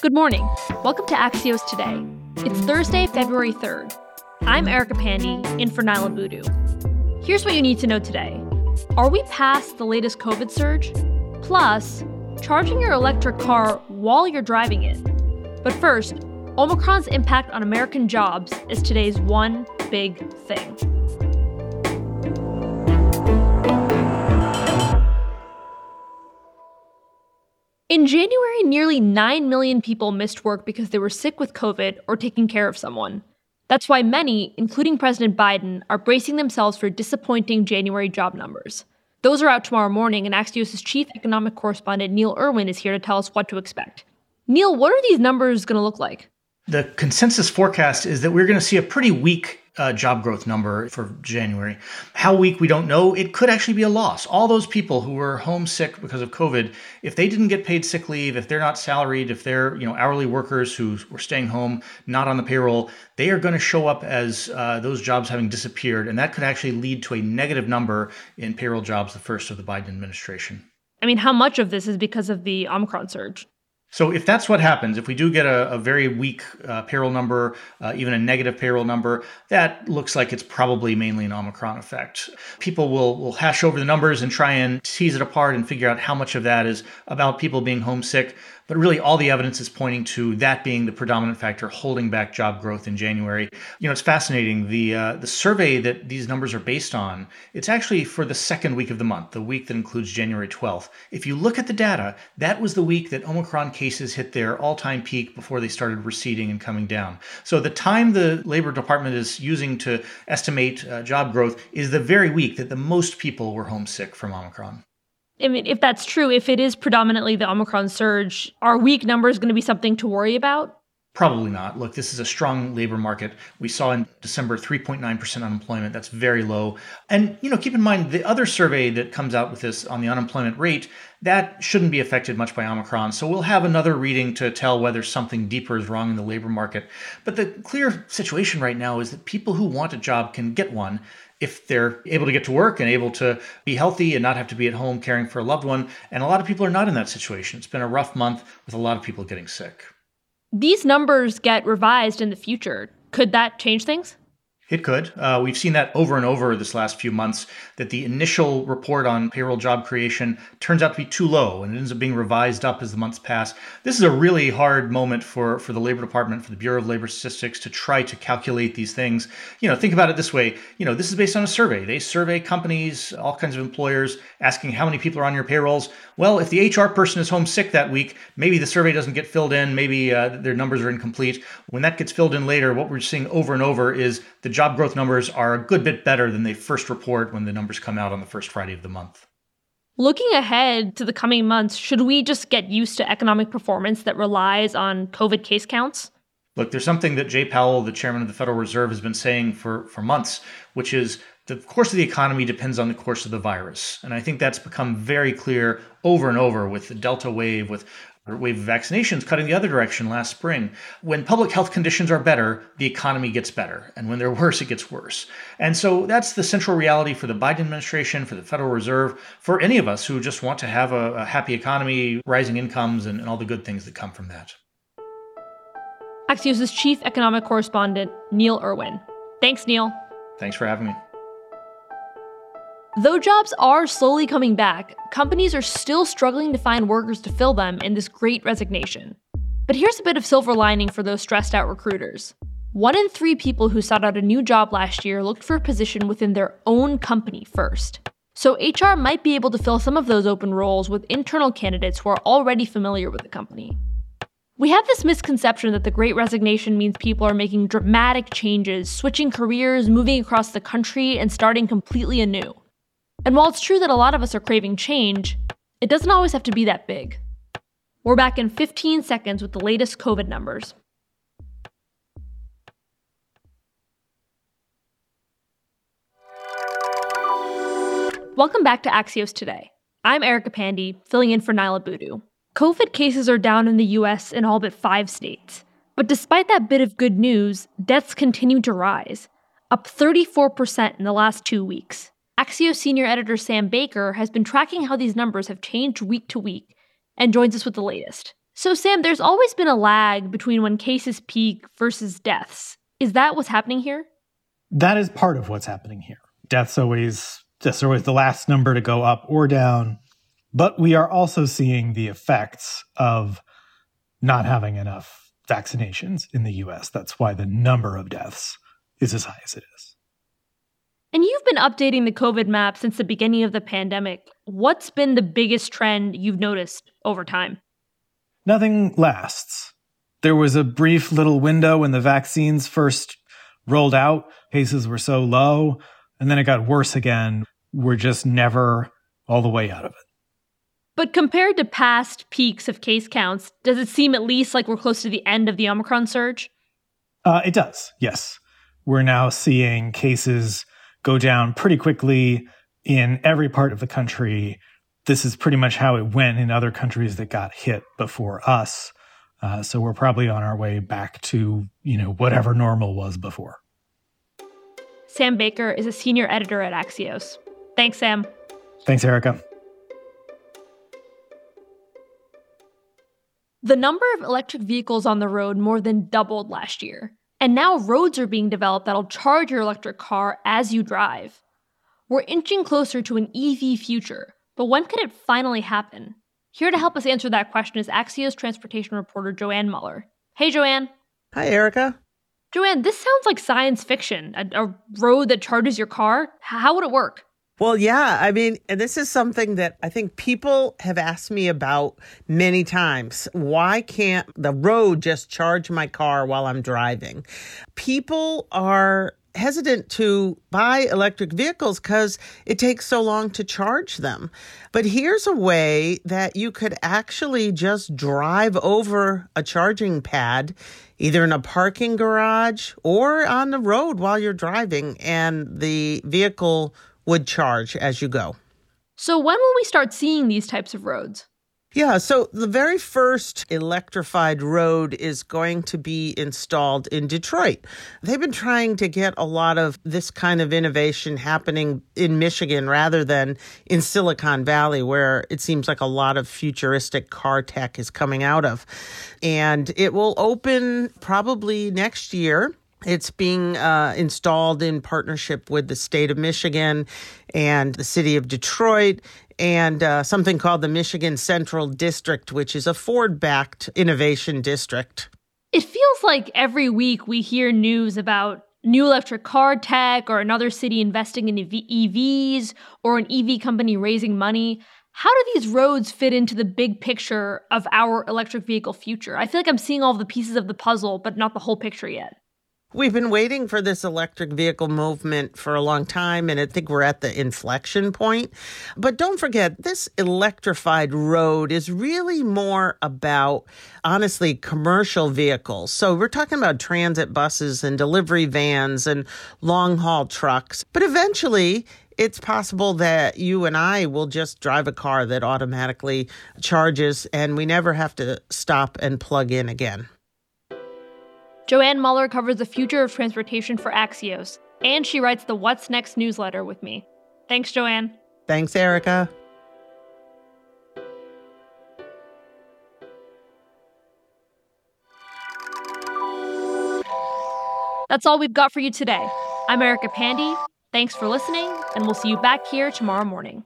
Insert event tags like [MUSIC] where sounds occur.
Good morning. Welcome to Axios Today. It's Thursday, February 3rd. I'm Erica Pandey, in for Niala Boudou. Here's what you need to know today Are we past the latest COVID surge? Plus, charging your electric car while you're driving it. But first, Omicron's impact on American jobs is today's one big thing. In January, nearly 9 million people missed work because they were sick with COVID or taking care of someone. That's why many, including President Biden, are bracing themselves for disappointing January job numbers. Those are out tomorrow morning, and Axios' chief economic correspondent Neil Irwin is here to tell us what to expect. Neil, what are these numbers going to look like? The consensus forecast is that we're going to see a pretty weak uh, job growth number for January. How weak, we don't know. It could actually be a loss. All those people who were homesick because of COVID, if they didn't get paid sick leave, if they're not salaried, if they're you know hourly workers who were staying home, not on the payroll, they are going to show up as uh, those jobs having disappeared, and that could actually lead to a negative number in payroll jobs the first of the Biden administration. I mean, how much of this is because of the Omicron surge? So if that's what happens, if we do get a, a very weak uh, payroll number, uh, even a negative payroll number, that looks like it's probably mainly an Omicron effect. People will will hash over the numbers and try and tease it apart and figure out how much of that is about people being homesick but really, all the evidence is pointing to that being the predominant factor holding back job growth in January. You know, it's fascinating. The uh, the survey that these numbers are based on, it's actually for the second week of the month, the week that includes January 12th. If you look at the data, that was the week that Omicron cases hit their all-time peak before they started receding and coming down. So the time the Labor Department is using to estimate uh, job growth is the very week that the most people were homesick from Omicron. I mean, if that's true, if it is predominantly the Omicron surge, are weak numbers going to be something to worry about? Probably not. Look, this is a strong labor market. We saw in December 3.9% unemployment. That's very low. And, you know, keep in mind the other survey that comes out with this on the unemployment rate, that shouldn't be affected much by Omicron. So we'll have another reading to tell whether something deeper is wrong in the labor market. But the clear situation right now is that people who want a job can get one if they're able to get to work and able to be healthy and not have to be at home caring for a loved one. And a lot of people are not in that situation. It's been a rough month with a lot of people getting sick. These numbers get revised in the future. Could that change things? It could. Uh, we've seen that over and over this last few months that the initial report on payroll job creation turns out to be too low and it ends up being revised up as the months pass. This is a really hard moment for, for the Labor Department, for the Bureau of Labor Statistics to try to calculate these things. You know, think about it this way. You know, this is based on a survey. They survey companies, all kinds of employers, asking how many people are on your payrolls. Well, if the HR person is home sick that week, maybe the survey doesn't get filled in. Maybe uh, their numbers are incomplete. When that gets filled in later, what we're seeing over and over is the job growth numbers are a good bit better than they first report when the numbers come out on the first Friday of the month. Looking ahead to the coming months, should we just get used to economic performance that relies on COVID case counts? Look, there's something that Jay Powell, the chairman of the Federal Reserve, has been saying for, for months, which is the course of the economy depends on the course of the virus. And I think that's become very clear over and over with the Delta wave, with wave of vaccinations cutting the other direction last spring. When public health conditions are better, the economy gets better. And when they're [LAUGHS] worse, it gets worse. And so that's the central reality for the Biden administration, for the Federal Reserve, for any of us who just want to have a, a happy economy, rising incomes, and, and all the good things that come from that. Axios' chief economic correspondent, Neil Irwin. Thanks, Neil. Thanks for having me. Though jobs are slowly coming back, companies are still struggling to find workers to fill them in this great resignation. But here's a bit of silver lining for those stressed out recruiters. One in three people who sought out a new job last year looked for a position within their own company first. So HR might be able to fill some of those open roles with internal candidates who are already familiar with the company. We have this misconception that the great resignation means people are making dramatic changes, switching careers, moving across the country, and starting completely anew. And while it's true that a lot of us are craving change, it doesn't always have to be that big. We're back in 15 seconds with the latest COVID numbers. Welcome back to Axios Today. I'm Erica Pandey, filling in for Niala Boudou. COVID cases are down in the US in all but five states. But despite that bit of good news, deaths continue to rise, up 34% in the last two weeks. Axios senior editor Sam Baker has been tracking how these numbers have changed week to week and joins us with the latest. So, Sam, there's always been a lag between when cases peak versus deaths. Is that what's happening here? That is part of what's happening here. Deaths always deaths are always the last number to go up or down. But we are also seeing the effects of not having enough vaccinations in the US. That's why the number of deaths is as high as it is. And you've been updating the COVID map since the beginning of the pandemic. What's been the biggest trend you've noticed over time? nothing lasts. There was a brief little window when the vaccines first rolled out, cases were so low, and then it got worse again. We're just never all the way out of it. But compared to past peaks of case counts, does it seem at least like we're close to the end of the Omicron surge? Uh, it does, yes. We're now seeing cases go down pretty quickly in every part of the country this is pretty much how it went in other countries that got hit before us. Uh, so we're probably on our way back to you know whatever normal was before. Sam Baker is a senior editor at Axios. Thanks, Sam. Thanks, Erica. The number of electric vehicles on the road more than doubled last year. And now roads are being developed that'll charge your electric car as you drive. We're inching closer to an EV future, but when could it finally happen? Here to help us answer that question is Axios transportation reporter Joann Muller. Hey, Joann. Hi, Erica. Joann, this sounds like science fiction. A, a road that charges your car. How would it work? Well, yeah. I mean, and this is something that I think people have asked me about many times. Why can't the road just charge my car while I'm driving? People are hesitant to buy electric vehicles because it takes so long to charge them. But here's a way that you could actually just drive over a charging pad, either in a parking garage or on the road while you're driving, and the vehicle would charge as you go. So, when will we start seeing these types of roads? Yeah, so the very first electrified road is going to be installed in Detroit. They've been trying to get a lot of this kind of innovation happening in Michigan rather than in Silicon Valley, where it seems like a lot of futuristic car tech is coming out of. And it will open probably next year. It's being uh, installed in partnership with the state of Michigan and the city of Detroit and uh, something called the Michigan Central District, which is a Ford backed innovation district. It feels like every week we hear news about new electric car tech or another city investing in EVs or an EV company raising money. How do these roads fit into the big picture of our electric vehicle future? I feel like I'm seeing all the pieces of the puzzle, but not the whole picture yet. We've been waiting for this electric vehicle movement for a long time, and I think we're at the inflection point. But don't forget, this electrified road is really more about, honestly, commercial vehicles. So we're talking about transit buses and delivery vans and long haul trucks. But eventually, it's possible that you and I will just drive a car that automatically charges and we never have to stop and plug in again. Joann Muller covers the future of transportation for Axios, and she writes the What's Next newsletter with me. Thanks, Joann. Thanks, Erica. That's all we've got for you today. I'm Erica Pandey. Thanks for listening, and we'll see you back here tomorrow morning.